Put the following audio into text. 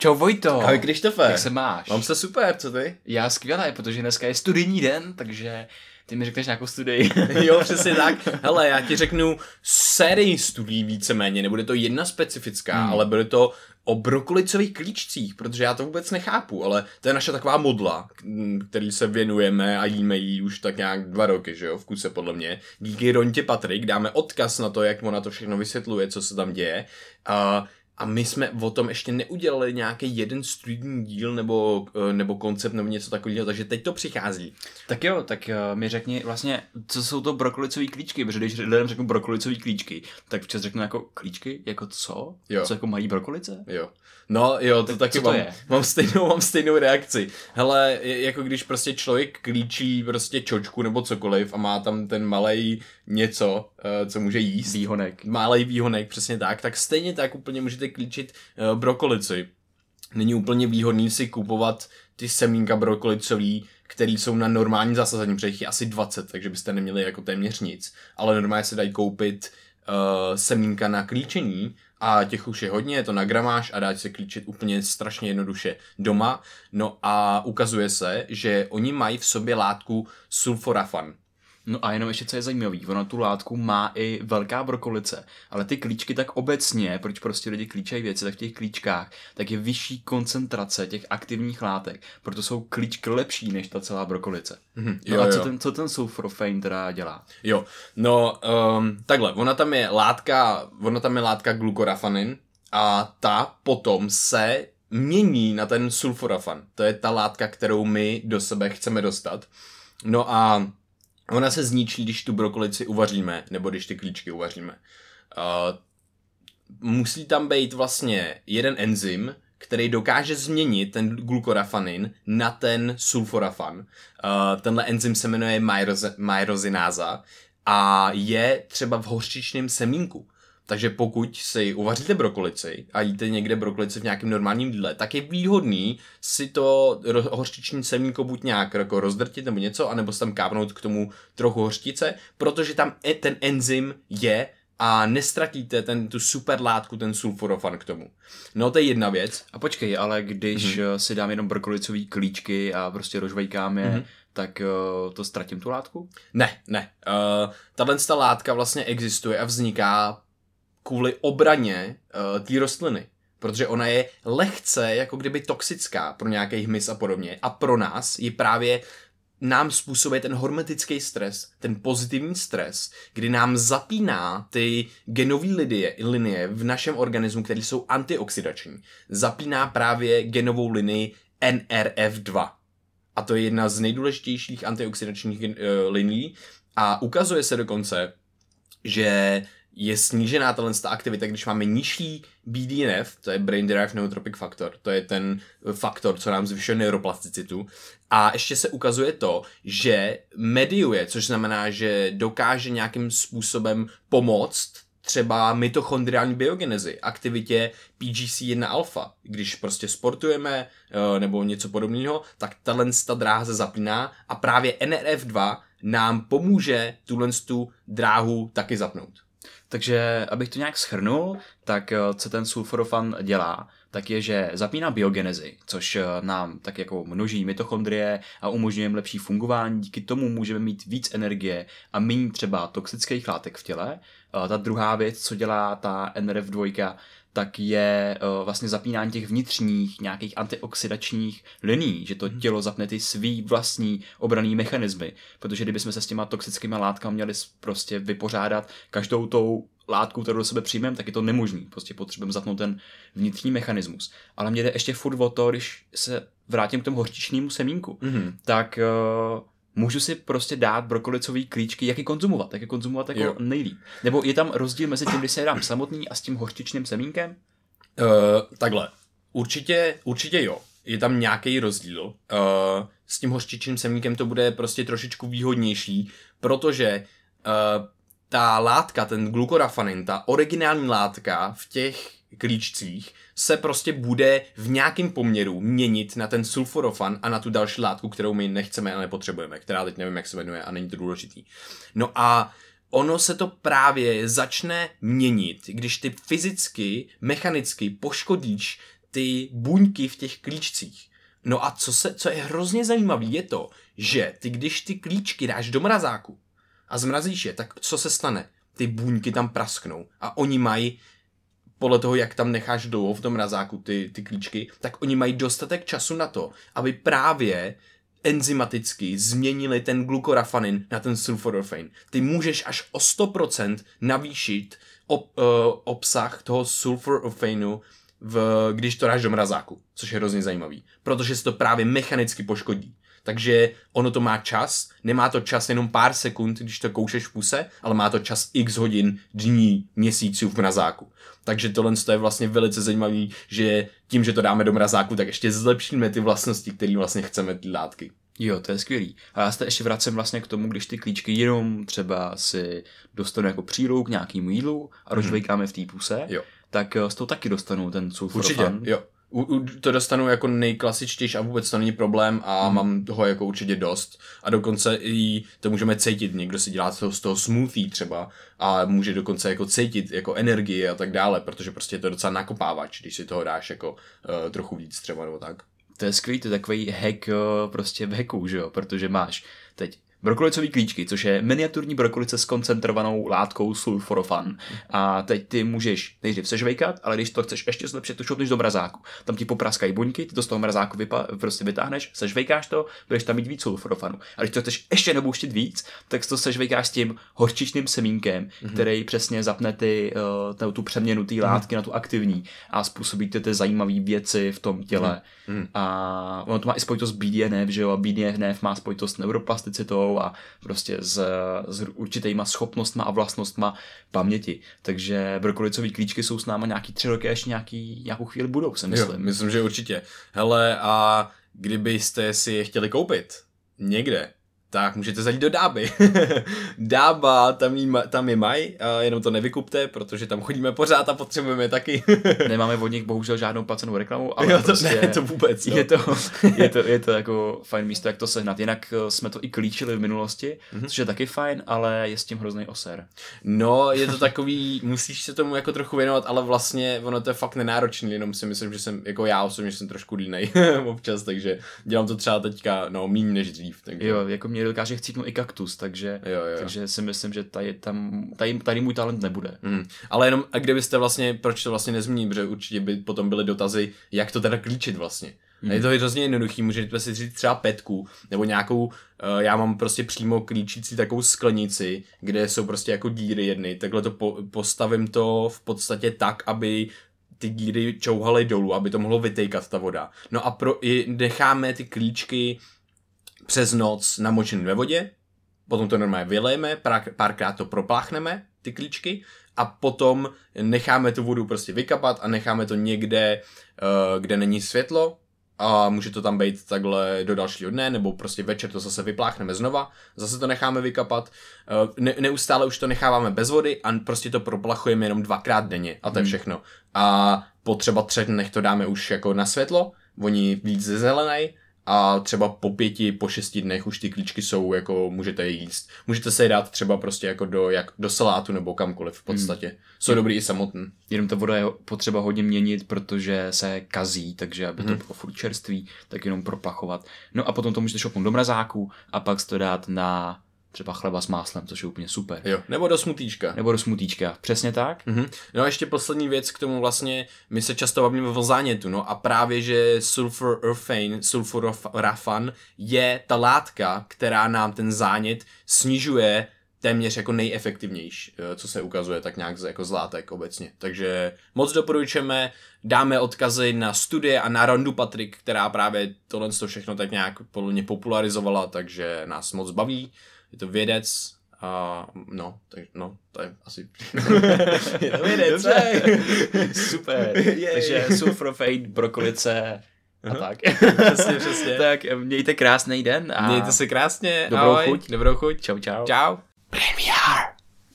Čau Vojto. Ahoj Krištofe. Jak se máš? Mám se super, co ty? Já skvěle, protože dneska je studijní den, takže ty mi řekneš nějakou studii. jo, přesně tak. Hele, já ti řeknu sérii studií víceméně, nebude to jedna specifická, hmm. ale bude to o brokolicových klíčcích, protože já to vůbec nechápu, ale to je naše taková modla, který se věnujeme a jíme ji už tak nějak dva roky, že jo, v kuse podle mě. Díky Rontě Patrik dáme odkaz na to, jak ona to všechno vysvětluje, co se tam děje. Uh, a my jsme o tom ještě neudělali nějaký jeden studijní díl nebo, eh, nebo koncept nebo něco takového, takže teď to přichází. Tak jo, tak uh, mi řekni vlastně, co jsou to brokolicové klíčky, protože když lidem řeknu brokolicové klíčky, tak včas řeknu jako klíčky, jako co? Jo. Co jako mají brokolice? Jo. No jo, to tak, taky to mám, je? mám, stejnou, mám stejnou reakci. Hele, jako když prostě člověk klíčí prostě čočku nebo cokoliv a má tam ten malý něco, uh, co může jíst. Výhonek. Malý výhonek, přesně tak. Tak stejně tak úplně můžete klíčit uh, brokolici. Není úplně výhodný si kupovat ty semínka brokolicový, který jsou na normální zasazení, protože jich je asi 20, takže byste neměli jako téměř nic. Ale normálně se dají koupit uh, semínka na klíčení a těch už je hodně, je to na gramáž a dá se klíčit úplně strašně jednoduše doma. No a ukazuje se, že oni mají v sobě látku sulforafan. No a jenom ještě co je zajímavý, ono tu látku má i velká brokolice, ale ty klíčky tak obecně, proč prostě lidi klíčají věci, tak v těch klíčkách, tak je vyšší koncentrace těch aktivních látek, proto jsou klíčky lepší než ta celá brokolice. Mm-hmm, jo, no a co jo. ten, co ten sulforafane teda dělá? Jo, no um, takhle, ona tam je látka, ona tam je látka glukorafanin a ta potom se mění na ten sulforafan. To je ta látka, kterou my do sebe chceme dostat. No a Ona se zničí, když tu brokolici uvaříme, nebo když ty klíčky uvaříme. Uh, musí tam být vlastně jeden enzym, který dokáže změnit ten glukorafanin na ten sulforafan. Uh, tenhle enzym se jmenuje myrozináza a je třeba v hořčičném semínku. Takže pokud si uvaříte brokolici a jíte někde brokolici v nějakém normálním jídle, tak je výhodný si to hořčiční semínko buď nějak jako rozdrtit nebo něco, anebo si tam kápnout k tomu trochu hořčice, protože tam e, ten enzym je a nestratíte ten, tu super látku, ten sulforofan k tomu. No to je jedna věc. A počkej, ale když mm-hmm. si dám jenom brokolicový klíčky a prostě rožvejkám je, mm-hmm tak uh, to ztratím tu látku? Ne, ne. Uh, tahle látka vlastně existuje a vzniká kvůli obraně uh, té rostliny. Protože ona je lehce jako kdyby toxická pro nějaký hmyz a podobně. A pro nás je právě nám způsobuje ten hormetický stres, ten pozitivní stres, kdy nám zapíná ty genové linie, linie v našem organismu, které jsou antioxidační. Zapíná právě genovou linii NRF2. A to je jedna z nejdůležitějších antioxidačních uh, linií. A ukazuje se dokonce, že je snížená tahle aktivita, když máme nižší BDNF, to je Brain Derived Neurotropic Factor, to je ten faktor, co nám zvyšuje neuroplasticitu. A ještě se ukazuje to, že mediuje, což znamená, že dokáže nějakým způsobem pomoct třeba mitochondriální biogenezi, aktivitě PGC1 alfa. Když prostě sportujeme eh, nebo něco podobného, tak tahle dráha se zapíná a právě NRF2 nám pomůže tuhle tu dráhu taky zapnout. Takže abych to nějak schrnul, tak eh, co ten sulforofan dělá, tak je, že zapíná biogenezi, což eh, nám tak jako množí mitochondrie a umožňuje lepší fungování, díky tomu můžeme mít víc energie a méně třeba toxických látek v těle. Eh, ta druhá věc, co dělá ta NRF2, tak je uh, vlastně zapínání těch vnitřních nějakých antioxidačních liní, že to mhm. tělo zapne ty svý vlastní obraný mechanismy, protože kdybychom se s těma toxickými látkami měli prostě vypořádat každou tou látku, kterou do sebe přijmeme, tak je to nemožný. Prostě potřebujeme zapnout ten vnitřní mechanismus. Ale mě jde ještě furt o to, když se vrátím k tomu horčičnému semínku, mm-hmm. tak uh, můžu si prostě dát brokolicový klíčky, jak je konzumovat, jak je konzumovat jako jo. nejlíp. Nebo je tam rozdíl mezi tím, když se dám samotný a s tím hořčičným semínkem? Uh, takhle. Určitě, určitě jo. Je tam nějaký rozdíl. Uh, s tím hořčičným semínkem to bude prostě trošičku výhodnější, protože uh, ta látka, ten glukorafanin, ta originální látka v těch klíčcích se prostě bude v nějakém poměru měnit na ten sulforofan a na tu další látku, kterou my nechceme a nepotřebujeme, která teď nevím, jak se jmenuje a není to důležitý. No a ono se to právě začne měnit, když ty fyzicky, mechanicky poškodíš ty buňky v těch klíčcích. No a co, se, co je hrozně zajímavé, je to, že ty když ty klíčky dáš do mrazáku a zmrazíš je, tak co se stane? Ty buňky tam prasknou a oni mají podle toho, jak tam necháš dlouho v tom mrazáku ty, ty klíčky, tak oni mají dostatek času na to, aby právě enzymaticky změnili ten glukorafanin na ten sulforafin. Ty můžeš až o 100% navýšit ob, uh, obsah toho sulforafinu, v, když to dáš do mrazáku, což je hrozně zajímavý, protože se to právě mechanicky poškodí. Takže ono to má čas, nemá to čas jenom pár sekund, když to koušeš v puse, ale má to čas x hodin, dní, měsíců v mrazáku. Takže tohle je vlastně velice zajímavý, že tím, že to dáme do mrazáku, tak ještě zlepšíme ty vlastnosti, které vlastně chceme ty látky. Jo, to je skvělý. A já se ještě vracím vlastně k tomu, když ty klíčky jenom třeba si dostanu jako přílohu k nějakému jídlu a rozžvejkáme v té puse, Jo. tak eh, z toho taky dostanu ten sulforafan. Určitě, jo. U, u, to dostanu jako nejklasičtější a vůbec to není problém a hmm. mám toho jako určitě dost. A dokonce i to můžeme cítit, někdo si dělá toho, z toho smoothie třeba a může dokonce jako cítit jako energii a tak dále, protože prostě je to docela nakopávač, když si toho dáš jako uh, trochu víc třeba nebo tak. To je skvělý, to je takový hack prostě v hacku, že jo, protože máš teď brokolicový klíčky, což je miniaturní brokolice s koncentrovanou látkou sulforofan. A teď ty můžeš nejdřív sežvejkat, ale když to chceš ještě zlepšit, to šoupneš do mrazáku. Tam ti popraskají buňky, ty to z toho mrazáku vypa- prostě vytáhneš, sežvejkáš to, budeš tam mít víc sulforofanu. A když to chceš ještě nabouštit víc, tak to sežvejkáš s tím horčičným semínkem, mm-hmm. který přesně zapne ty, uh, tu přeměnu té látky mm-hmm. na tu aktivní a způsobí ty, ty zajímavé věci v tom těle. Mm-hmm. A ono to má i spojitost s BDNF, že jo, a BDNF má spojitost s neuroplasticitou a prostě s, s určitýma schopnostma a vlastnostma paměti. Takže brokolicový klíčky jsou s náma nějaký tři roky a ještě nějaký, nějakou chvíli budou, si myslím. Jo, myslím, že určitě. Hele, a kdybyste si je chtěli koupit někde, tak můžete zajít do Dáby. Dába, tam, jí, tam je maj, a jenom to nevykupte, protože tam chodíme pořád a potřebujeme je taky. Nemáme od nich bohužel žádnou placenou reklamu, ale jo, to, prostě ne, to vůbec. No. je, to, je, to, je to jako fajn místo, jak to sehnat. Jinak eh, jsme to i klíčili v minulosti, mm-hmm. což je taky fajn, ale je s tím hrozný oser. No, je to takový, musíš se tomu jako trochu věnovat, ale vlastně ono to je fakt nenáročný, jenom si myslím, že jsem, jako já osobně jsem trošku línej občas, takže dělám to třeba teďka, no, méně než dřív. Takže... Jo, jako mě dokáže chcípnout i kaktus, takže, jo, jo. takže si myslím, že tady, tam, tady, tady můj talent nebude. Mm. Ale jenom, a kdybyste vlastně, proč to vlastně nezmíním, protože určitě by potom byly dotazy, jak to teda klíčit vlastně. Hmm. Je to hrozně jednoduchý, můžete si říct třeba petku, nebo nějakou, uh, já mám prostě přímo klíčící takovou sklenici, kde jsou prostě jako díry jedny, takhle to po, postavím to v podstatě tak, aby ty díry čouhaly dolů, aby to mohlo vytejkat ta voda. No a pro, i necháme ty klíčky přes noc namočený ve vodě, potom to normálně vylejeme, pár, párkrát to propláchneme, ty klíčky, a potom necháme tu vodu prostě vykapat a necháme to někde, uh, kde není světlo, a může to tam být takhle do dalšího dne, nebo prostě večer to zase vypláchneme znova, zase to necháme vykapat, ne, neustále už to necháváme bez vody a prostě to proplachujeme jenom dvakrát denně a to je všechno. A po třeba třech dnech to dáme už jako na světlo, oni víc zelenej a třeba po pěti, po šesti dnech už ty klíčky jsou, jako můžete je jíst. Můžete se je dát třeba prostě jako do, jak, do salátu nebo kamkoliv v podstatě. Hmm. Jsou dobrý i samotný. Jenom ta voda je potřeba hodně měnit, protože se kazí, takže aby to hmm. bylo furt čerství, tak jenom proplachovat. No a potom to můžete šopnout do mrazáku a pak to dát na třeba chleba s máslem, což je úplně super. Jo, nebo do smutíčka. Nebo do smutíčka, přesně tak. Mm-hmm. No a ještě poslední věc k tomu vlastně, my se často bavíme o zánětu, no a právě, že sulforafan, sulforafan je ta látka, která nám ten zánět snižuje téměř jako nejefektivnější, eh, co se ukazuje tak nějak jako z látek obecně. Takže moc doporučujeme, dáme odkazy na studie a na Rondu Patrik, která právě tohle to všechno tak nějak podle mě popularizovala, takže nás moc baví je to vědec a no, tak, no, to je asi... je to vědec, Super. Jej. Takže sulfurofate, brokolice a tak. přesně, přesně. tak mějte krásný den. A mějte se krásně. Dobrou ahoj. chuť. Dobrou chuť. Čau, čau. Čau. NPR.